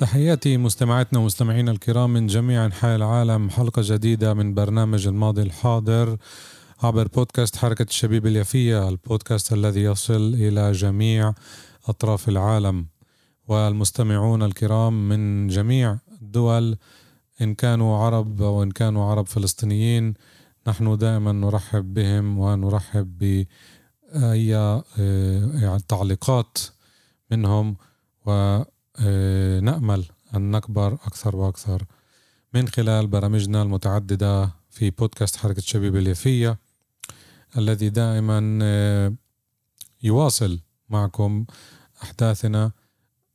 تحياتي مستمعاتنا ومستمعينا الكرام من جميع أنحاء العالم. حلقة جديدة من برنامج الماضي الحاضر عبر بودكاست حركة الشبيب اليافية البودكاست الذي يصل إلى جميع أطراف العالم. والمستمعون الكرام من جميع الدول إن كانوا عرب أو ان كانوا عرب فلسطينيين نحن دائما نرحب بهم ونرحب بأي آه، تعليقات منهم. و نأمل أن نكبر أكثر وأكثر من خلال برامجنا المتعددة في بودكاست حركة شبيب اليافية الذي دائما آه، يواصل معكم أحداثنا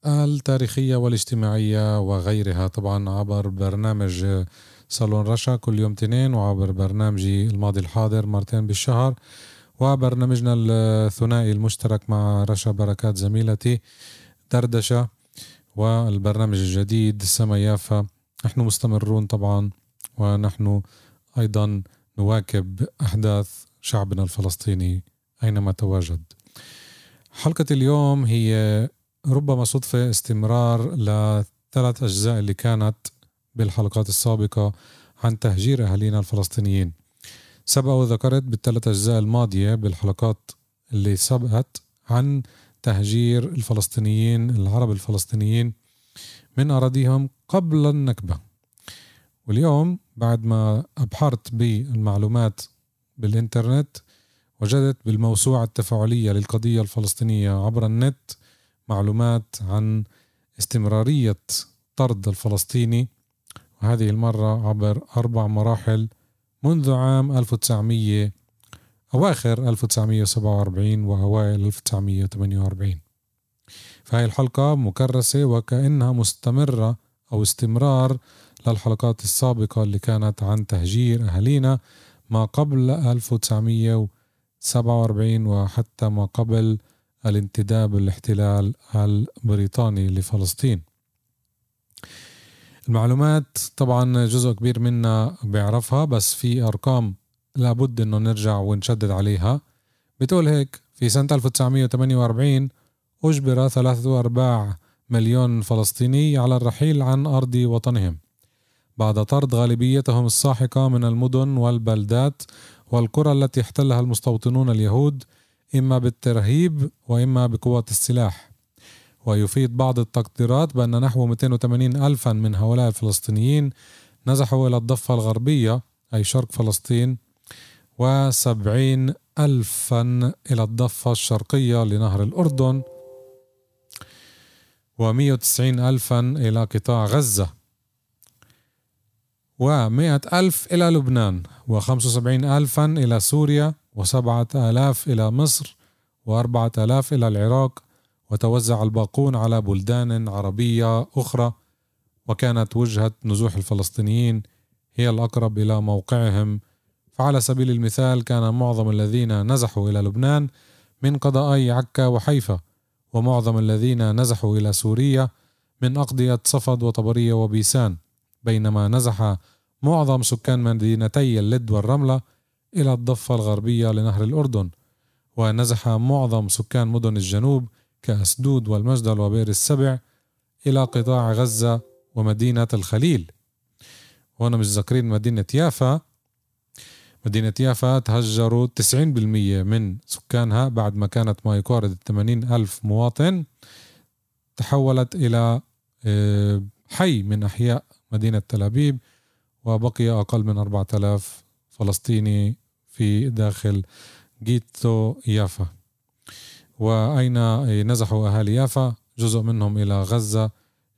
التاريخية والاجتماعية وغيرها. طبعا عبر برنامج صالون رشا كل يوم تنين وعبر برنامجي الماضي الحاضر مرتين بالشهر وبرنامجنا الثنائي المشترك مع رشا بركات زميلتي دردشة. والبرنامج الجديد سما يافا. نحن مستمرون طبعا ونحن أيضا نواكب أحداث شعبنا الفلسطيني أينما تواجد. حلقة اليوم هي ربما صدفة استمرار لثلاث أجزاء اللي كانت بالحلقات السابقة عن تهجير أهالينا الفلسطينيين. سبق وذكرت بالثلاث أجزاء الماضية بالحلقات اللي سبقت عن تهجير الفلسطينيين العرب الفلسطينيين من أراضيهم قبل النكبة. واليوم بعد ما أبحرت بالمعلومات بالإنترنت وجدت بالموسوعة التفاعلية للقضية الفلسطينية عبر النت معلومات عن استمرارية طرد الفلسطيني وهذه المرة عبر أربع مراحل منذ عام 1900 أواخر 1947 وأوائل 1948 فهي الحلقة مكرسة وكأنها مستمرة أو استمرار للحلقات السابقة اللي كانت عن تهجير أهالينا ما قبل 1947 وحتى ما قبل الانتداب الاحتلال البريطاني لفلسطين. المعلومات طبعا جزء كبير منا بيعرفها بس في أرقام لابد إنه نرجع ونشدد عليها. بتقول هيك في سنة 1948 أجبر ثلاثة أرباع مليون فلسطيني على الرحيل عن أرض وطنهم. بعد طرد غالبيتهم الساحقة من المدن والبلدات والقرى التي احتلها المستوطنون اليهود إما بالترهيب وإما بقوة السلاح. ويفيد بعض التقديرات بأن نحو 280 ألفا من هؤلاء الفلسطينيين نزحوا إلى الضفة الغربية أي شرق فلسطين. وسبعين ألفا إلى الضفة الشرقية لنهر الأردن ومية وتسعين ألفا إلى قطاع غزة ومائة ألف إلى لبنان وخمسة وسبعين ألفا إلى سوريا وسبعة آلاف إلى مصر وأربعة آلاف إلى العراق وتوزع الباقون على بلدان عربية أخرى وكانت وجهة نزوح الفلسطينيين هي الأقرب إلى موقعهم فعلى سبيل المثال كان معظم الذين نزحوا إلى لبنان من قضائي عكا وحيفا ومعظم الذين نزحوا إلى سوريا من أقضية صفد وطبرية وبيسان بينما نزح معظم سكان مدينتي اللد والرملة إلى الضفة الغربية لنهر الأردن ونزح معظم سكان مدن الجنوب كأسدود والمجدل وبئر السبع إلى قطاع غزة ومدينة الخليل. وأنا مش ذاكرين مدينة يافا مدينة يافا تهجروا 90% من سكانها بعد ما كانت ما يقارب 80 ألف مواطن تحولت إلى آه، حي من أحياء مدينة تل أبيب وبقي أقل من 4000 فلسطيني في داخل جيتو يافا. وأين نزحوا أهالي يافا؟ جزء منهم إلى غزة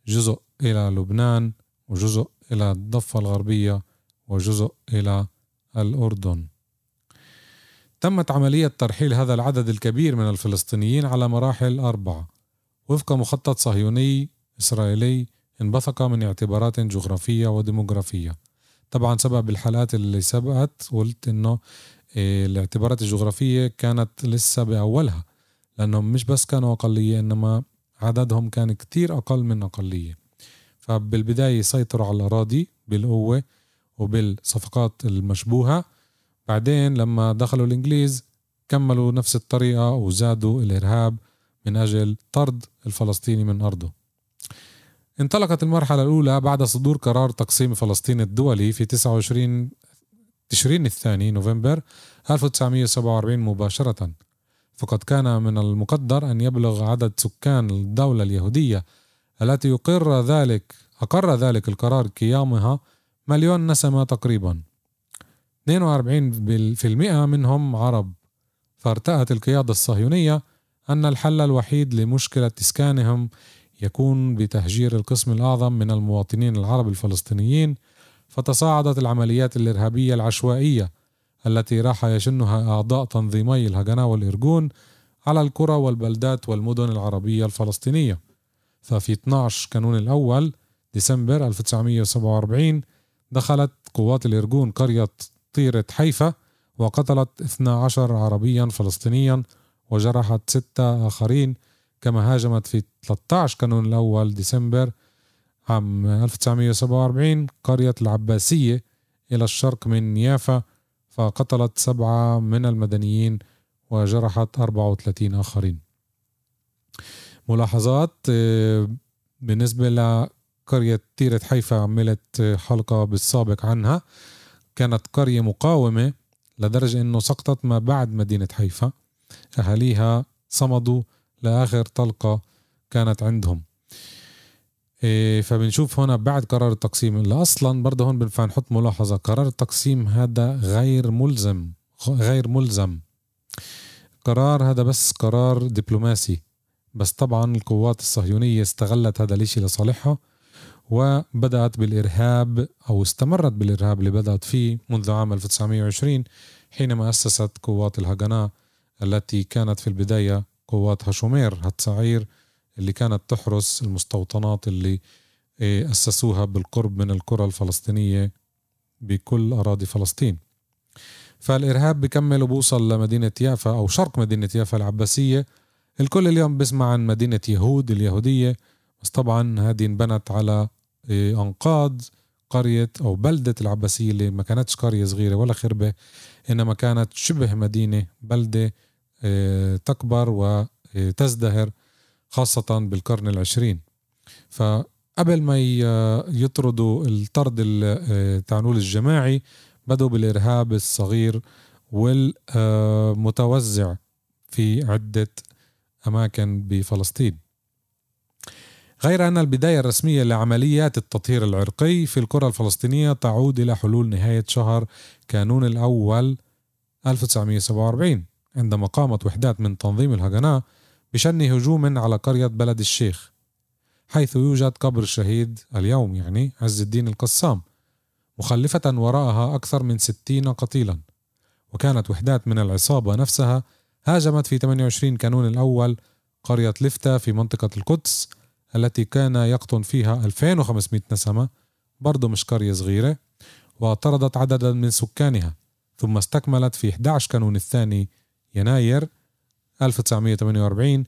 جزء إلى لبنان وجزء إلى الضفة الغربية وجزء إلى الأردن. تمت عملية ترحيل هذا العدد الكبير من الفلسطينيين على مراحل أربعة. وفق مخطط صهيوني إسرائيلي انبثق من اعتبارات جغرافية وديموغرافية. طبعا سبب الحلقات اللي سبقت قلت إنه إيه، الاعتبارات الجغرافية كانت لسه بأولها لأنهم مش بس كانوا أقلية إنما عددهم كان كتير أقل من أقلية. فبالبداية سيطروا على الأراضي بالقوة وبالصفقات المشبوهة. بعدين لما دخلوا الإنجليز كملوا نفس الطريقة وزادوا الإرهاب من أجل طرد الفلسطيني من أرضه. انطلقت المرحلة الأولى بعد صدور قرار تقسيم فلسطين الدولي في 29 تشرين الثاني نوفمبر 1947 مباشرة. فقد كان من المقدر أن يبلغ عدد سكان الدولة اليهودية التي يقر ذلك أقر ذلك القرار قيامها مليون نسمة تقريبا. 42% منهم عرب. فارتأت القيادة الصهيونية أن الحل الوحيد لمشكلة إسكانهم يكون بتهجير القسم الأعظم من المواطنين العرب الفلسطينيين فتصاعدت العمليات الإرهابية العشوائية التي راح يشنها أعضاء تنظيمي الهجنة والإرجون على القرى والبلدات والمدن العربية الفلسطينية. ففي 12 كانون الأول ديسمبر 1947 دخلت قوات الإرجون قرية طيرة حيفا وقتلت 12 عربيا فلسطينيا وجرحت ستة آخرين كما هاجمت في 13 كانون الأول ديسمبر عام 1947 قرية العباسية إلى الشرق من يافا فقتلت سبعة من المدنيين وجرحت 34 آخرين. ملاحظات آه، بالنسبة لقرية تيرة حيفا عملت حلقة بالسابق عنها. كانت قرية مقاومة لدرجة أنه سقطت ما بعد مدينة حيفا. أهاليها صمدوا لآخر طلقة كانت عندهم. إيه فبنشوف هنا بعد قرار التقسيم. اللي أصلا برضه هون بنفع نحط ملاحظة. قرار التقسيم هذا غير ملزم غير ملزم. قرار هذا بس قرار دبلوماسي. بس طبعا القوات الصهيونية استغلت هذا الإشي لصالحها. وبدأت بالإرهاب أو استمرت بالإرهاب اللي بدأت فيه منذ عام 1920 حينما أسست قوات الهجناء التي كانت في البداية قوات هشومير هتسعير اللي كانت تحرس المستوطنات اللي إيه، أسسوها بالقرب من القرى الفلسطينية بكل أراضي فلسطين. فالإرهاب بكمل وبوصل لمدينة يافا أو شرق مدينة يافا العباسية. الكل اليوم بسمع عن مدينة يهود اليهودية. بس طبعا هذه انبنت على أنقاض قرية أو بلدة العباسية اللي ما كانتش قرية صغيرة ولا خربة إنما كانت شبه مدينة بلدة إيه، تكبر وتزدهر خاصة بالقرن العشرين. فقبل ما يطردوا الطرد التعنول الجماعي بدوا بالإرهاب الصغير والمتوزع في عدة أماكن بفلسطين. غير أن البداية الرسمية لعمليات التطهير العرقي في القرى الفلسطينية تعود إلى حلول نهاية شهر كانون الأول 1947 عندما قامت وحدات من تنظيم الهجناء بشن هجوم على قرية بلد الشيخ حيث يوجد قبر الشهيد اليوم يعني عز الدين القسام مخلفة وراءها أكثر من ستين قتيلا. وكانت وحدات من العصابة نفسها هاجمت في 28 كانون الأول قرية لفتة في منطقة القدس التي كان يقطن فيها 2500 نسمة برضو مش قرية صغيرة وطردت عددا من سكانها ثم استكملت في 11 كانون الثاني يناير 1948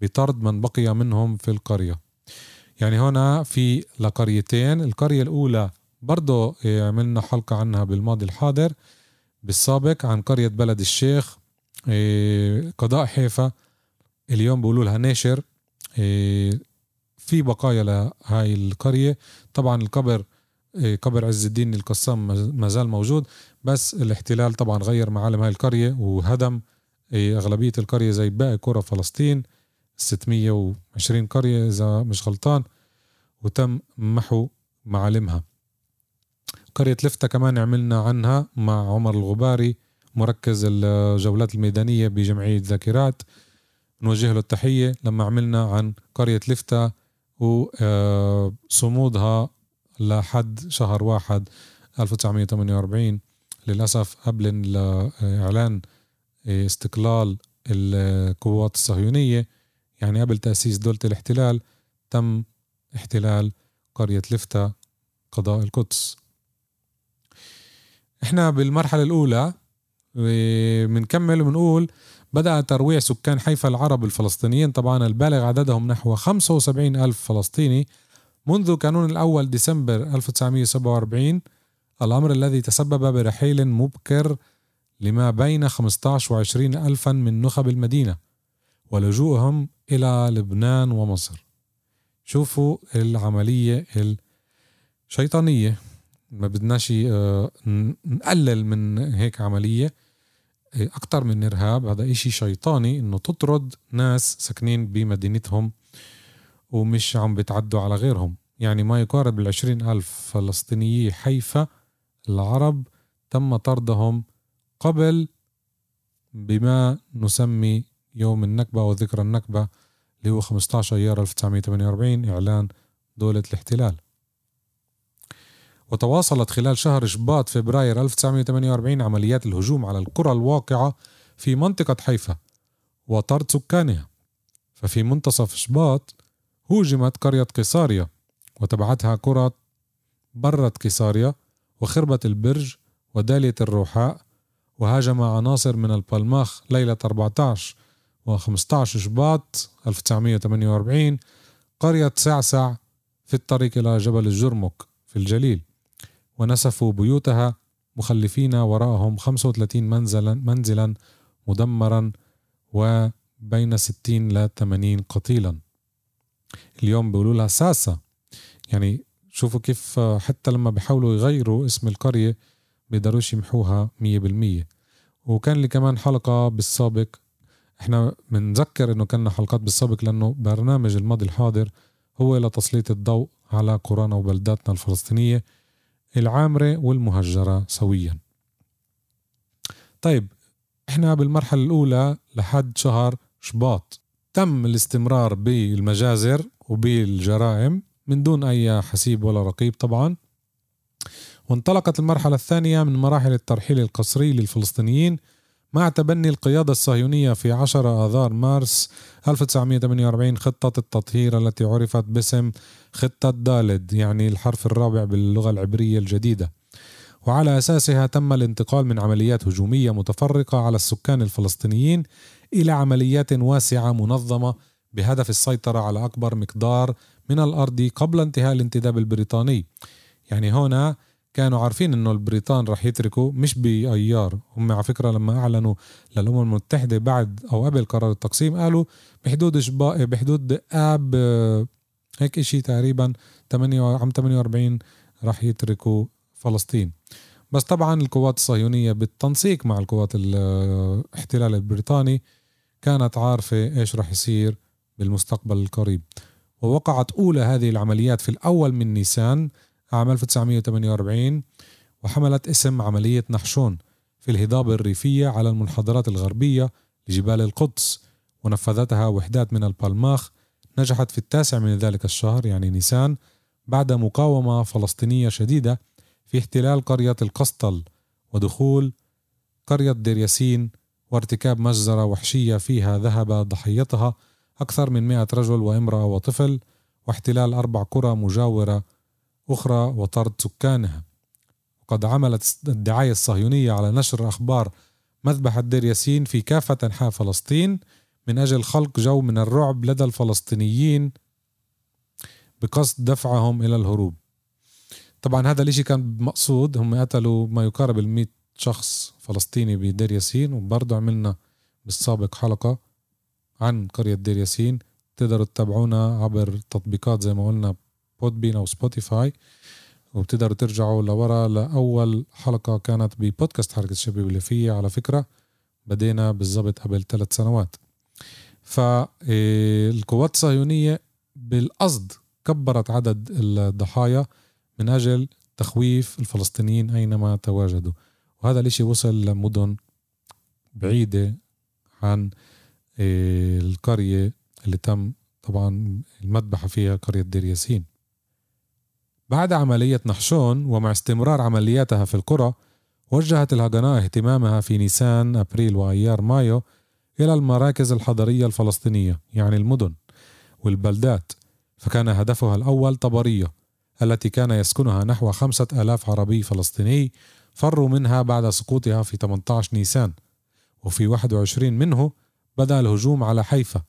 بطرد من بقي منهم في القرية. يعني هنا في لقريتين القرية الأولى برضو عملنا حلقة عنها بالماضي الحاضر بالسابق عن قرية بلد الشيخ إيه، قضاء حيفا اليوم بيقولوا لها ناشر إيه، في بقايا لهاي القرية. طبعا القبر إيه، قبر عز الدين القسام ما زال موجود بس الاحتلال طبعا غير معالم هاي القرية وهدم أغلبية القرية زي باقي قرى فلسطين. 620 قرية إذا مش غلطان وتم محو معالمها. قرية لفتة كمان عملنا عنها مع عمر الغباري مركز الجولات الميدانية بجمعية ذاكرات. نوجه له التحية لما عملنا عن قرية لفتة وصمودها لحد شهر واحد 1948 للأسف قبل الإعلان استقلال القوات الصهيونية يعني قبل تأسيس دولة الاحتلال تم احتلال قرية لفتة قضاء القدس. إحنا بالمرحلة الأولى بنكمل وبنقول بدأ ترويع سكان حيفا العرب الفلسطينيين. طبعا البالغ عددهم نحو 75 ألف فلسطيني. منذ كانون الأول ديسمبر 1947 الأمر الذي تسبب برحيل مبكر لما بين 15 و 20 ألفا من نخب المدينة ولجوءهم إلى لبنان ومصر. شوفوا العملية الشيطانية. ما بدناش آه، نقلل من هيك عملية. أكتر من إرهاب هذا إشي شيطاني إنه تطرد ناس ساكنين بمدينتهم ومش عم بتعدوا على غيرهم. يعني ما يقارب العشرين ألف فلسطينيي حيفا العرب تم طردهم قبل بما نسمي يوم النكبة وذكرى النكبة اللي هو 15 أيار 1948 إعلان دولة الاحتلال. وتواصلت خلال شهر شباط فبراير 1948 عمليات الهجوم على القرى الواقعة في منطقة حيفا وطرد سكانها. ففي منتصف شباط هوجمت قرية قيصاريا وتبعتها قرى برة قيصاريا وخربت البرج ودالية الروحاء وهاجم عناصر من البلماخ ليلة 14 و 15 شباط 1948 قرية سعسع في الطريق إلى جبل الجرمك في الجليل. ونسفوا بيوتها مخلفين وراءهم 35 منزلا منزلا مدمرا وبين 60 ل 80 قتيلا. اليوم بيقولوا لها ساسا يعني شوفوا كيف حتى لما بيحاولوا يغيروا اسم القرية بيقدروش يمحوها مية بالمية. وكان لي كمان حلقة بالسابق. إحنا بنذكر إنه كنا حلقات بالسابق لأنه برنامج الماضي الحاضر هو لتسليط الضوء على قرانا وبلداتنا الفلسطينية. العامرة والمهجرة سويا. طيب إحنا بالمرحلة الأولى لحد شهر شباط تم الاستمرار بالمجازر وبالجرائم من دون أي حسيب ولا رقيب طبعا. وانطلقت المرحلة الثانية من مراحل الترحيل القسري للفلسطينيين مع تبني القيادة الصهيونية في 10 آذار مارس 1948 خطة التطهير التي عرفت باسم خطة دالد يعني الحرف الرابع باللغة العبرية الجديدة. وعلى أساسها تم الانتقال من عمليات هجومية متفرقة على السكان الفلسطينيين إلى عمليات واسعة منظمة بهدف السيطرة على أكبر مقدار من الأرض قبل انتهاء الانتداب البريطاني. يعني هنا كانوا عارفين إنه البريطان رح يتركوا مش بأيار. هم على فكرة لما أعلنوا للأمم المتحدة بعد أو قبل قرار التقسيم قالوا بحدود شبا بحدود آب هيك إشي تقريبا 8 عام 48 رح يتركوا فلسطين. بس طبعا القوات الصهيونية بالتنسيق مع القوات الاحتلال البريطاني كانت عارفة إيش رح يصير بالمستقبل القريب. ووقعت أولى هذه العمليات في الأول من نيسان عام 1948 وحملت اسم عملية نحشون في الهضاب الريفية على المنحدرات الغربية لجبال القدس ونفذتها وحدات من البالماخ نجحت في التاسع من ذلك الشهر يعني نيسان بعد مقاومة فلسطينية شديدة في احتلال قرية القسطل ودخول قرية دير ياسين وارتكاب مجزرة وحشية فيها ذهب ضحيتها أكثر من مئة رجل وامرأة وطفل واحتلال أربع قرى مجاورة أخرى وطرد سكانها. وقد عملت الدعاية الصهيونية على نشر أخبار مذبحة دير ياسين في كافة أنحاء فلسطين من أجل خلق جو من الرعب لدى الفلسطينيين بقصد دفعهم إلى الهروب. طبعا هذا الإشي كان مقصود. هم قتلوا ما يقارب ال شخص فلسطيني بدير ياسين وبرضه عملنا بالسابق حلقة عن قرية دير ياسين. تقدروا تتابعونا عبر تطبيقات زي ما قلنا Podbean أو سبوتيفاي وبتقدروا ترجعوا لورا لأول حلقة كانت ببودكاست حركة الشبيبة اليافية على فكرة بدينا بالضبط قبل ثلاث سنوات. فالقوات الصهيونية بالقصد كبرت عدد الضحايا من أجل تخويف الفلسطينيين أينما تواجدوا. وهذا الإشي وصل لمدن بعيدة عن آه، القرية اللي تم طبعا المذبحة فيها قرية دير ياسين. بعد عملية نحشون ومع استمرار عملياتها في القرى وجهت الهجناء اهتمامها في نيسان أبريل وأيار مايو إلى المراكز الحضرية الفلسطينية يعني المدن والبلدات. فكان هدفها الأول طبرية التي كان يسكنها نحو خمسة آلاف عربي فلسطيني فروا منها بعد سقوطها في 18 نيسان. وفي 21 منه بدأ الهجوم على حيفا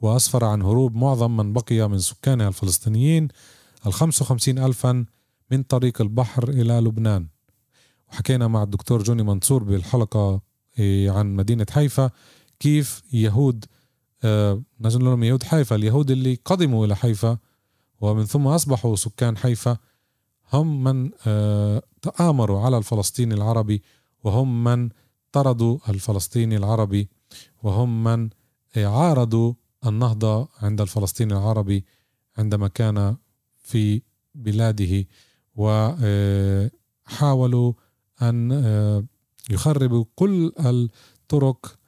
وأسفر عن هروب معظم من بقي من سكانها الفلسطينيين ال 55 ألفا من طريق البحر إلى لبنان. وحكينا مع الدكتور جوني منصور بالحلقة إيه، عن مدينة حيفا كيف يهود آه نجم لهم يهود حيفا اليهود اللي قدموا إلى حيفا ومن ثم أصبحوا سكان حيفا هم من آه تآمروا على الفلسطيني العربي وهم من طردوا الفلسطيني العربي وهم من عارضوا النهضة عند الفلسطيني العربي عندما كان في بلاده وحاولوا أن آه، يخربوا كل الطرق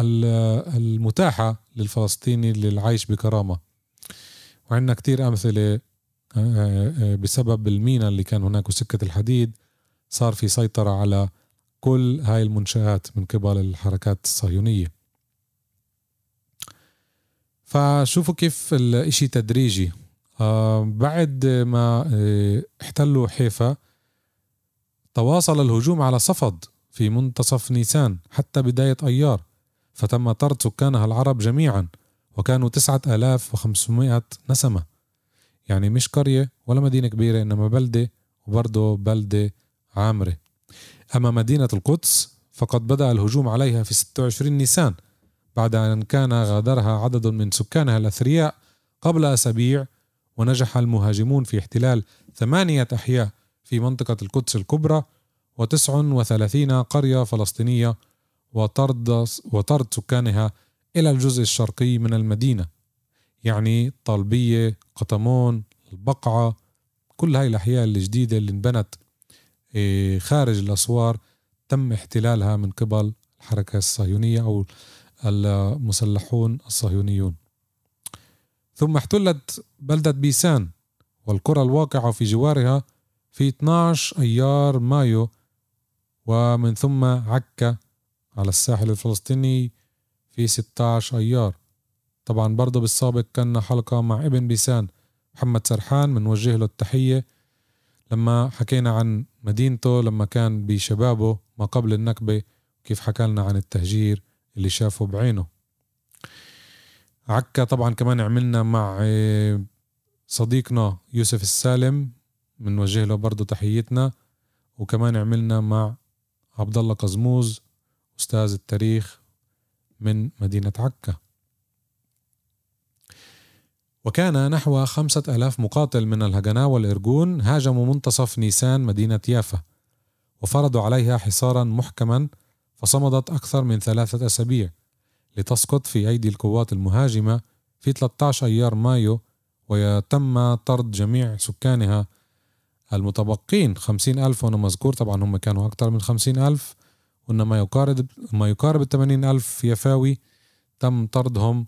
المتاحة للفلسطيني للعيش بكرامة. وعندنا كتير أمثلة آه، آه، بسبب المينا اللي كان هناك وسكة الحديد صار في سيطرة على كل هاي المنشآت من قبل الحركات الصهيونية. فشوفوا كيف الإشي تدريجي. آه بعد ما آه احتلوا حيفا تواصل الهجوم على صفد في منتصف نيسان حتى بداية أيار فتم طرد سكانها العرب جميعا وكانوا تسعة آلاف وخمسمائة نسمة. يعني مش قرية ولا مدينة كبيرة إنما بلدة وبرضه بلدة عامرة. أما مدينة القدس فقد بدأ الهجوم عليها في 26 نيسان بعد أن كان غادرها عدد من سكانها الأثرياء قبل أسابيع ونجح المهاجمون في احتلال ثمانية أحياء في منطقة القدس الكبرى وتسع وثلاثين قرية فلسطينية وطرد, وطرد سكانها إلى الجزء الشرقي من المدينة. يعني طالبية قطمون البقعة كل هاي الأحياء الجديدة اللي انبنت إيه، خارج الأسوار تم احتلالها من قبل الحركة الصهيونية أو المسلحون الصهيونيون. ثم احتلت بلدة بيسان والقرى الواقعة في جوارها في 12 أيار مايو ومن ثم عكا على الساحل الفلسطيني في 16 أيار. طبعا برضه بالسابق كنا حلقة مع ابن بيسان محمد سرحان بنوجه له التحية. لما حكينا عن مدينته لما كان بشبابه ما قبل النكبة كيف حكى لنا عن التهجير اللي شافه بعينه. عكا طبعا كمان عملنا مع آه، صديقنا يوسف السالم بنوجه له برضه تحيتنا وكمان عملنا مع عبد الله قزموز أستاذ التاريخ من مدينة عكا. وكان نحو خمسة ألاف مقاتل من الهجناء والإرجون هاجموا منتصف نيسان مدينة يافا وفرضوا عليها حصارا محكما فصمدت أكثر من ثلاثة أسابيع. لتسقط في أيدي القوات المهاجمة في 13 أيار مايو ويتم طرد جميع سكانها. المتبقين خمسين ألف وأنا مذكور طبعا هم كانوا أكثر من خمسين ألف وإنما يقارب ما يقارب الثمانين ألف يفاوي. تم طردهم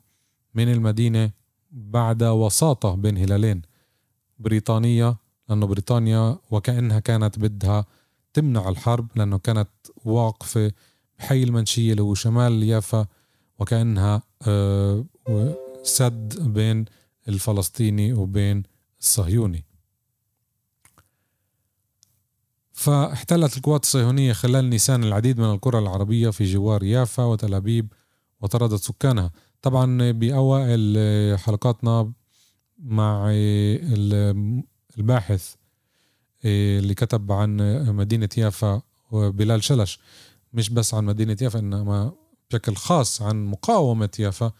من المدينة بعد وساطة بين هلالين بريطانية لأنه بريطانيا وكأنها كانت بدها تمنع الحرب لأنه كانت واقفة بحي المنشية اللي هو شمال يافا وكأنها آه، سد بين الفلسطيني وبين الصهيوني. فاحتلت القوات الصهيونية خلال نيسان العديد من القرى العربية في جوار يافا وتل أبيب وطردت سكانها. طبعا بأوائل حلقاتنا مع الباحث اللي كتب عن مدينة يافا وبلال شلش. مش بس عن مدينة يافا إنما بشكل خاص عن مقاومة يافا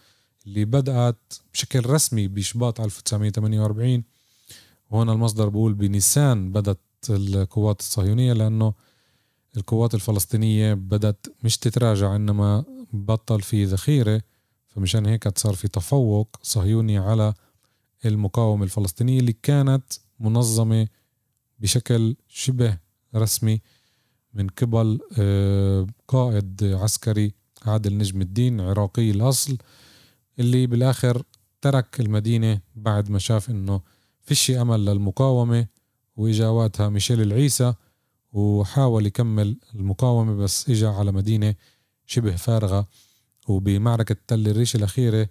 اللي بدأت بشكل رسمي بشباط 1948 وهنا المصدر بقول بنيسان بدأت القوات الصهيونية لأنه القوات الفلسطينية بدأت مش تتراجع إنما بطل في ذخيرة. فمشان هيك صار في تفوق صهيوني على المقاومة الفلسطينية اللي كانت منظمة بشكل شبه رسمي من قبل آه، قائد عسكري عادل نجم الدين عراقي الأصل اللي بالآخر ترك المدينة بعد ما شاف إنه فيش أمل للمقاومة وإجا وقتها ميشيل العيسى وحاول يكمل المقاومة بس إجا على مدينة شبه فارغة. وبمعركة تل الريش الأخيرة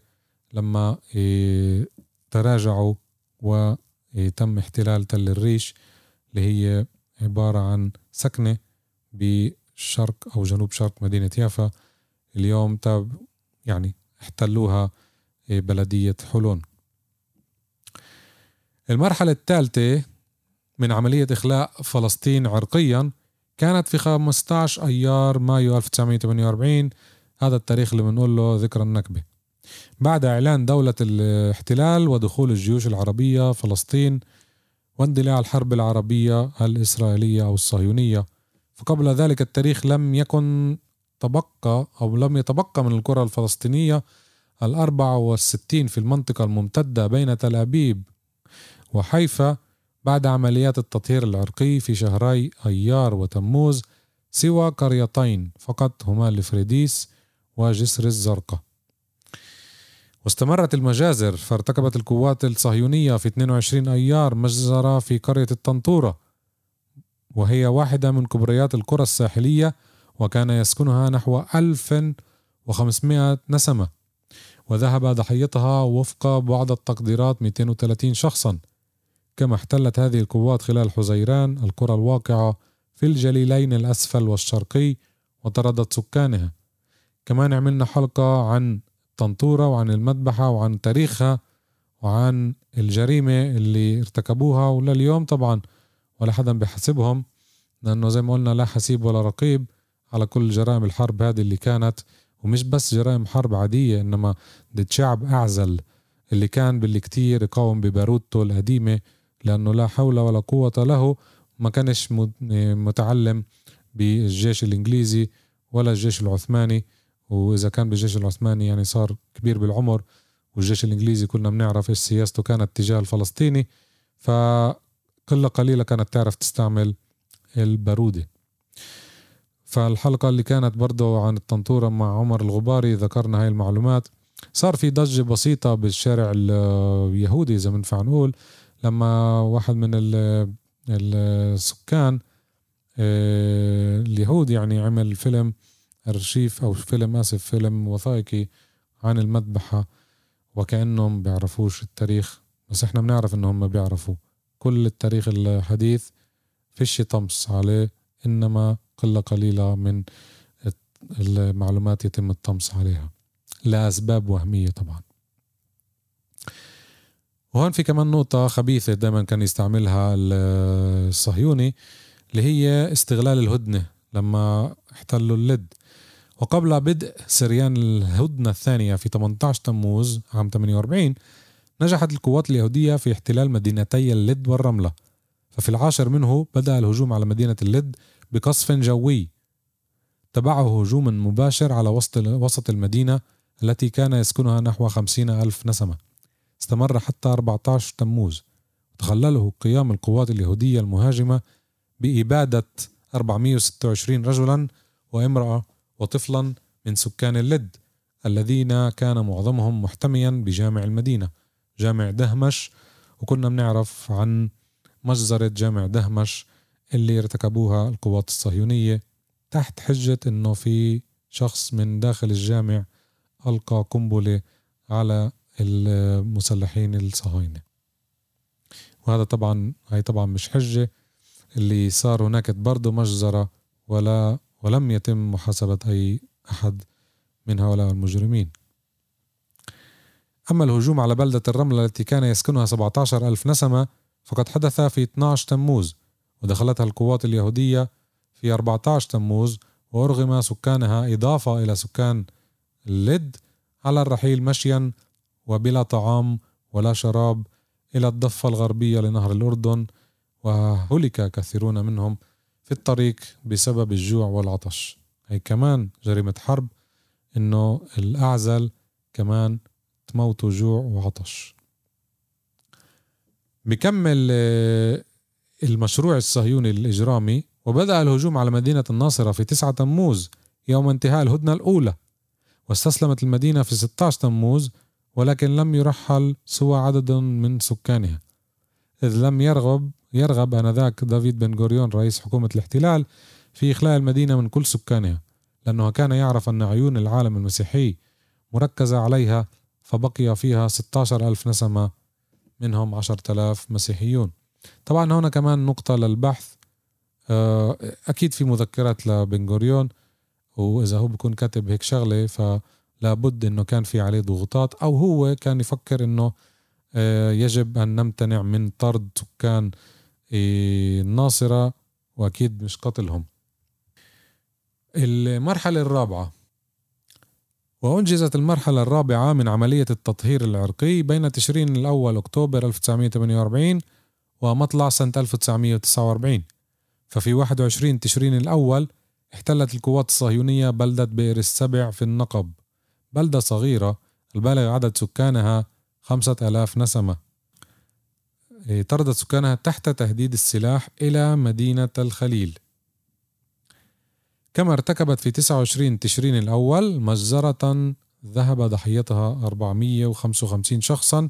لما إيه، تراجعوا وتم احتلال تل الريش اللي هي عبارة عن سكنة بشرق أو جنوب شرق مدينة يافا. اليوم تاب يعني احتلوها إيه، بلدية حلون المرحلة الثالثة من عملية إخلاء فلسطين عرقيا كانت في 15 أيار مايو 1948 هذا التاريخ اللي بنقول له ذكرى النكبة. بعد إعلان دولة الاحتلال ودخول الجيوش العربية فلسطين واندلاع الحرب العربية الإسرائيلية أو الصهيونية. فقبل ذلك التاريخ لم يكن تبقى أو لم يتبقى من الكرة الفلسطينية الأربعة والستين في المنطقة الممتدة بين تل أبيب وحيفا بعد عمليات التطهير العرقي في شهري أيار وتموز سوى قريتين فقط هما الفريديس وجسر الزرقاء. واستمرت المجازر فارتكبت القوات الصهيونية في 22 أيار مجزرة في قرية الطنطورة وهي واحدة من كبريات القرى الساحلية وكان يسكنها نحو 1500 نسمة وذهب ضحيتها وفق بعض التقديرات 230 شخصا. كما احتلت هذه القوات خلال حزيران القرى الواقعة في الجليلين الأسفل والشرقي وطردت سكانها. كمان عملنا حلقة عن طنطورة وعن المذبحة وعن تاريخها وعن الجريمة اللي ارتكبوها ولليوم طبعا ولا حدا بيحاسبهم لأنه زي ما قلنا لا حسيب ولا رقيب. على كل جرائم الحرب هذه اللي كانت ومش بس جرائم حرب عادية إنما ضد شعب أعزل اللي كان باللي كتير يقاوم ببارودته القديمة لأنه لا حول ولا قوة له ما كانش متعلم بالجيش الإنجليزي ولا الجيش العثماني. وإذا كان بالجيش العثماني يعني صار كبير بالعمر والجيش الإنجليزي كلنا بنعرف إيش سياسته كانت تجاه الفلسطيني فقلة قليلة كانت تعرف تستعمل البارودة. فالحلقة اللي كانت برضه عن الطنطورة مع عمر الغباري ذكرنا هاي المعلومات. صار في ضجة بسيطة بالشارع اليهودي إذا بنفع نقول لما واحد من السكان آه، اليهود يعني عمل فيلم ارشيف أو فيلم آسف فيلم وثائقي عن المذبحة وكأنهم بيعرفوش التاريخ. بس إحنا بنعرف إنهم بيعرفوا. كل التاريخ الحديث فيش طمس عليه إنما قلة قليلة من المعلومات يتم الطمس عليها. لأسباب وهمية طبعا. وهون في كمان نقطة خبيثة دائما كان يستعملها الصهيوني اللي هي استغلال الهدنة لما احتلوا اللد. وقبل بدء سريان الهدنة الثانية في 18 تموز عام 48 نجحت القوات اليهودية في احتلال مدينتي اللد والرملة. ففي العاشر منه بدأ الهجوم على مدينة اللد بقصف جوي تبعه هجوم مباشر على وسط وسط المدينة التي كان يسكنها نحو خمسين ألف نسمة. استمر حتى 14 تموز. تخلله قيام القوات اليهودية المهاجمة بإبادة 426 رجلا وامرأة وطفلا من سكان اللد الذين كان معظمهم محتميا بجامع المدينة جامع دهمش. وكنا بنعرف عن مجزرة جامع دهمش اللي ارتكبوها القوات الصهيونية تحت حجة إنه في شخص من داخل الجامع ألقى قنبلة على المسلحين الصهاينة. وهذا طبعا هاي طبعا مش حجة. اللي صار هناك برضه مجزرة ولا ولم يتم محاسبة أي أحد من هؤلاء المجرمين. أما الهجوم على بلدة الرملة التي كان يسكنها 17 ألف نسمة فقد حدث في 12 تموز ودخلتها القوات اليهودية في 14 تموز وأرغم سكانها إضافة إلى سكان اللد على الرحيل مشيا وبلا طعام ولا شراب إلى الضفة الغربية لنهر الأردن وهلك كثيرون منهم في الطريق بسبب الجوع والعطش. هي كمان جريمة حرب إنه الأعزل كمان تموتوا جوع وعطش. بكمل آه، المشروع الصهيوني الإجرامي وبدأ الهجوم على مدينة الناصرة في 9 تموز يوم انتهاء الهدنة الأولى واستسلمت المدينة في 16 تموز ولكن لم يرحل سوى عدد من سكانها. إذ لم يرغب يرغب آنذاك دافيد بن غوريون رئيس حكومة الاحتلال في إخلاء المدينة من كل سكانها لأنه كان يعرف أن عيون العالم المسيحي مركزة عليها فبقي فيها 16 ألف نسمة منهم 10 آلاف مسيحيون. طبعا هنا كمان نقطة للبحث. آه، أكيد في مذكرات لبنغوريون وإذا هو بكون كاتب هيك شغلة فلابد إنه كان في عليه ضغوطات أو هو كان يفكر إنه آه، يجب أن نمتنع من طرد سكان آه، الناصرة وأكيد مش قتلهم. المرحلة الرابعة. وأنجزت المرحلة الرابعة من عملية التطهير العرقي بين تشرين الأول أكتوبر 1948 ومطلع سنة 1949 ففي 21 تشرين الأول احتلت القوات الصهيونية بلدة بئر السبع في النقب. بلدة صغيرة البالغ عدد سكانها خمسة آلاف نسمة. إيه، طردت سكانها تحت تهديد السلاح إلى مدينة الخليل. كما ارتكبت في 29 تشرين الأول مجزرة ذهب ضحيتها 455 شخصا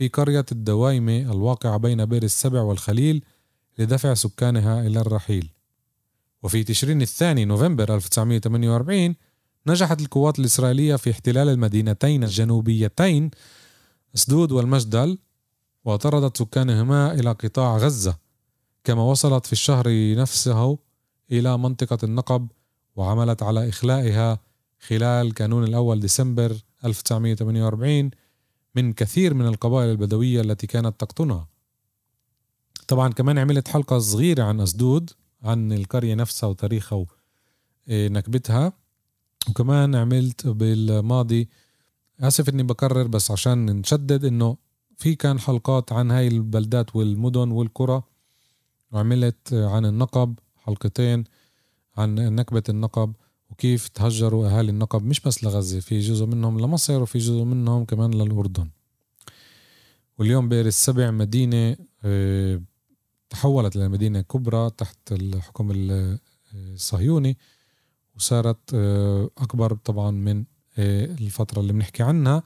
في قرية الدوايمة الواقعة بين بئر السبع والخليل لدفع سكانها إلى الرحيل. وفي تشرين الثاني نوفمبر 1948 نجحت القوات الإسرائيلية في احتلال المدينتين الجنوبيتين سدود والمجدل وطردت سكانهما إلى قطاع غزة كما وصلت في الشهر نفسه إلى منطقة النقب وعملت على إخلائها خلال كانون الأول ديسمبر 1948 من كثير من القبائل البدوية التي كانت تقطنها. طبعا كمان عملت حلقة صغيرة عن أسدود عن القرية نفسها وتاريخها ونكبتها. وكمان عملت بالماضي آسف إني بكرر بس عشان نشدد إنه في كان حلقات عن هاي البلدات والمدن والقرى. وعملت عن النقب حلقتين عن نكبة النقب. وكيف تهجروا أهالي النقب؟ مش بس لغزة في جزء منهم لمصر وفي جزء منهم كمان للأردن. واليوم بئر السبع مدينة آه، تحولت لمدينة كبرى تحت الحكم الصهيوني وصارت آه، أكبر طبعا من آه، الفترة اللي بنحكي عنها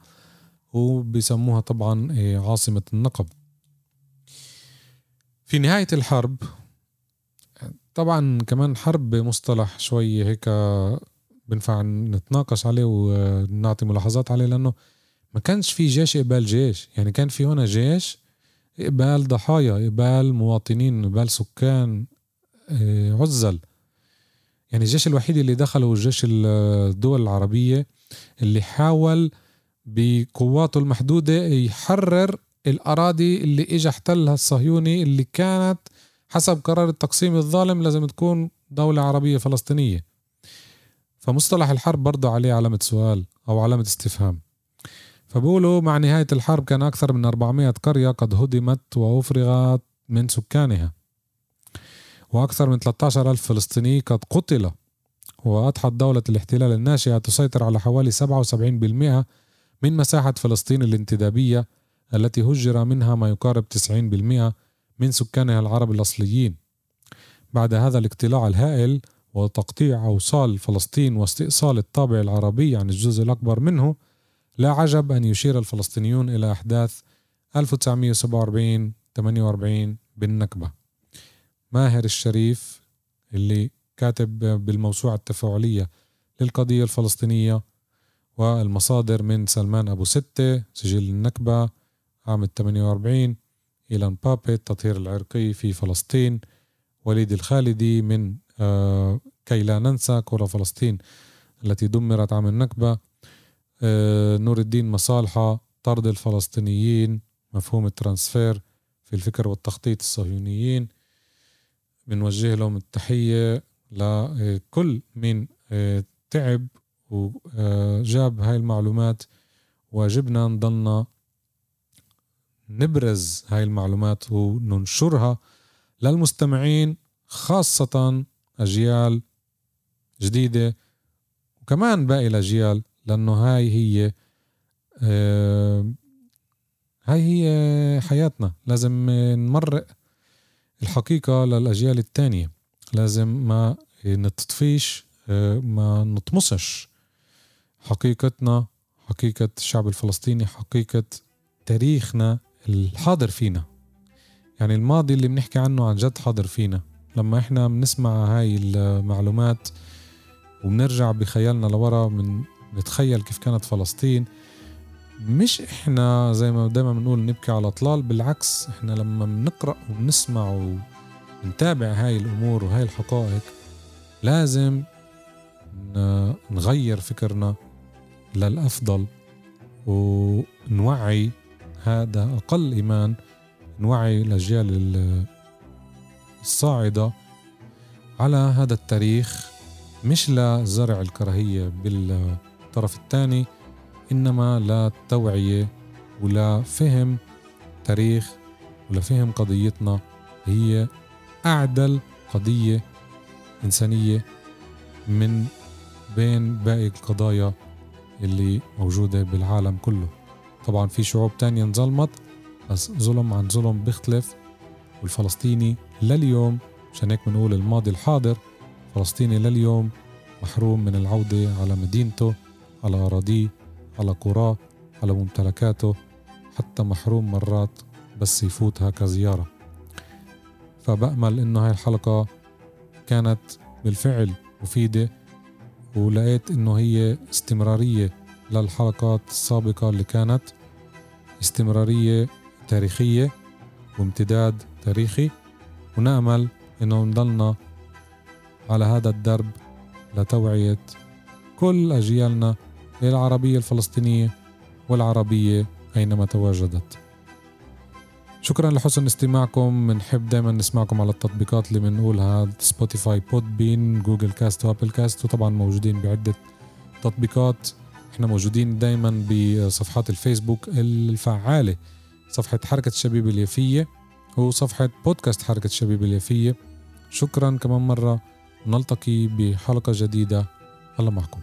وبيسموها طبعا عاصمة النقب. في نهاية الحرب طبعا كمان حرب مصطلح شوي هيك بنفع نتناقش عليه ونعطي ملاحظات عليه لأنه ما كانش في جيش قبال جيش. يعني كان في هنا جيش قبال ضحايا قبال مواطنين قبال سكان آه، عزل. يعني الجيش الوحيد اللي دخله الجيش الدول العربية اللي حاول بقواته المحدودة يحرر الأراضي اللي إجا احتلها الصهيوني اللي كانت حسب قرار التقسيم الظالم لازم تكون دولة عربية فلسطينية. فمصطلح الحرب برضه عليه علامة سؤال أو علامة استفهام. فبقولوا مع نهاية الحرب كان أكثر من 400 قرية قد هدمت وأفرغت من سكانها. وأكثر من 13 ألف فلسطيني قد قتل. وأضحت دولة الاحتلال الناشئة تسيطر على حوالي 77% من مساحة فلسطين الانتدابية التي هجر منها ما يقارب 90% من سكانها العرب الأصليين. بعد هذا الاقتلاع الهائل وتقطيع أوصال فلسطين واستئصال الطابع العربي عن الجزء الأكبر منه لا عجب أن يشير الفلسطينيون إلى أحداث 1947 48 بالنكبة. ماهر الشريف اللي كاتب بالموسوعة التفاعلية للقضية الفلسطينية والمصادر من سلمان أبو ستة سجل النكبة عام 48 إيلان بابي التطهير العرقي في فلسطين وليد الخالدي من آه، كي لا ننسى قرى فلسطين التي دمرت عام النكبة. آه، نور الدين مصالحة طرد الفلسطينيين مفهوم الترانسفير في الفكر والتخطيط الصهيونيين. بنوجه لهم التحية لكل من آه، تعب وجاب هاي المعلومات واجبنا نضلنا نبرز هاي المعلومات وننشرها للمستمعين خاصة أجيال جديدة وكمان باقي الأجيال لأنه هاي هي هاي هي حياتنا. لازم نمرق الحقيقة للأجيال التانية لازم ما نتطفيش آه ما نطمسش. حقيقتنا حقيقة الشعب الفلسطيني حقيقة تاريخنا الحاضر فينا. يعني الماضي اللي بنحكي عنه عن جد حاضر فينا. لما إحنا بنسمع هاي المعلومات وبنرجع بخيالنا لورا من نتخيل كيف كانت فلسطين مش إحنا زي ما دايما بنقول نبكي على اطلال بالعكس إحنا لما بنقرأ ونسمع ونتابع هاي الأمور وهاي الحقائق لازم نغير فكرنا للأفضل ونوعي هذا أقل إيمان نوعي الأجيال الصاعدة على هذا التاريخ مش لزرع الكراهية بالطرف الثاني إنما للتوعية ولفهم تاريخ ولفهم قضيتنا هي أعدل قضية إنسانية من بين باقي القضايا اللي موجودة بالعالم كله. طبعا في شعوب تانية انظلمت بس ظلم عن ظلم بيختلف. والفلسطيني لليوم عشان هيك بنقول الماضي الحاضر فلسطيني لليوم محروم من العودة على مدينته على أراضيه على قراه على ممتلكاته حتى محروم مرات بس يفوت هكا زيارة. فبأمل إنه هاي الحلقة كانت بالفعل مفيدة ولقيت إنه هي استمرارية. للحلقات السابقة اللي كانت استمرارية تاريخية وامتداد تاريخي. ونأمل إنه نضلنا على هذا الدرب لتوعية كل أجيالنا العربية الفلسطينية والعربية أينما تواجدت. شكرا لحسن استماعكم. بنحب دايما نسمعكم على التطبيقات اللي بنقولها سبوتيفاي Podbean Google Cast و Apple Cast وطبعا موجودين بعدة تطبيقات. إحنا موجودين دايما بصفحات الفيسبوك الفعالة. صفحة حركة الشبيبة اليافية وصفحة بودكاست حركة الشبيب اليافية. شكرا كمان مرة. نلتقي بحلقة جديدة. الله معكم.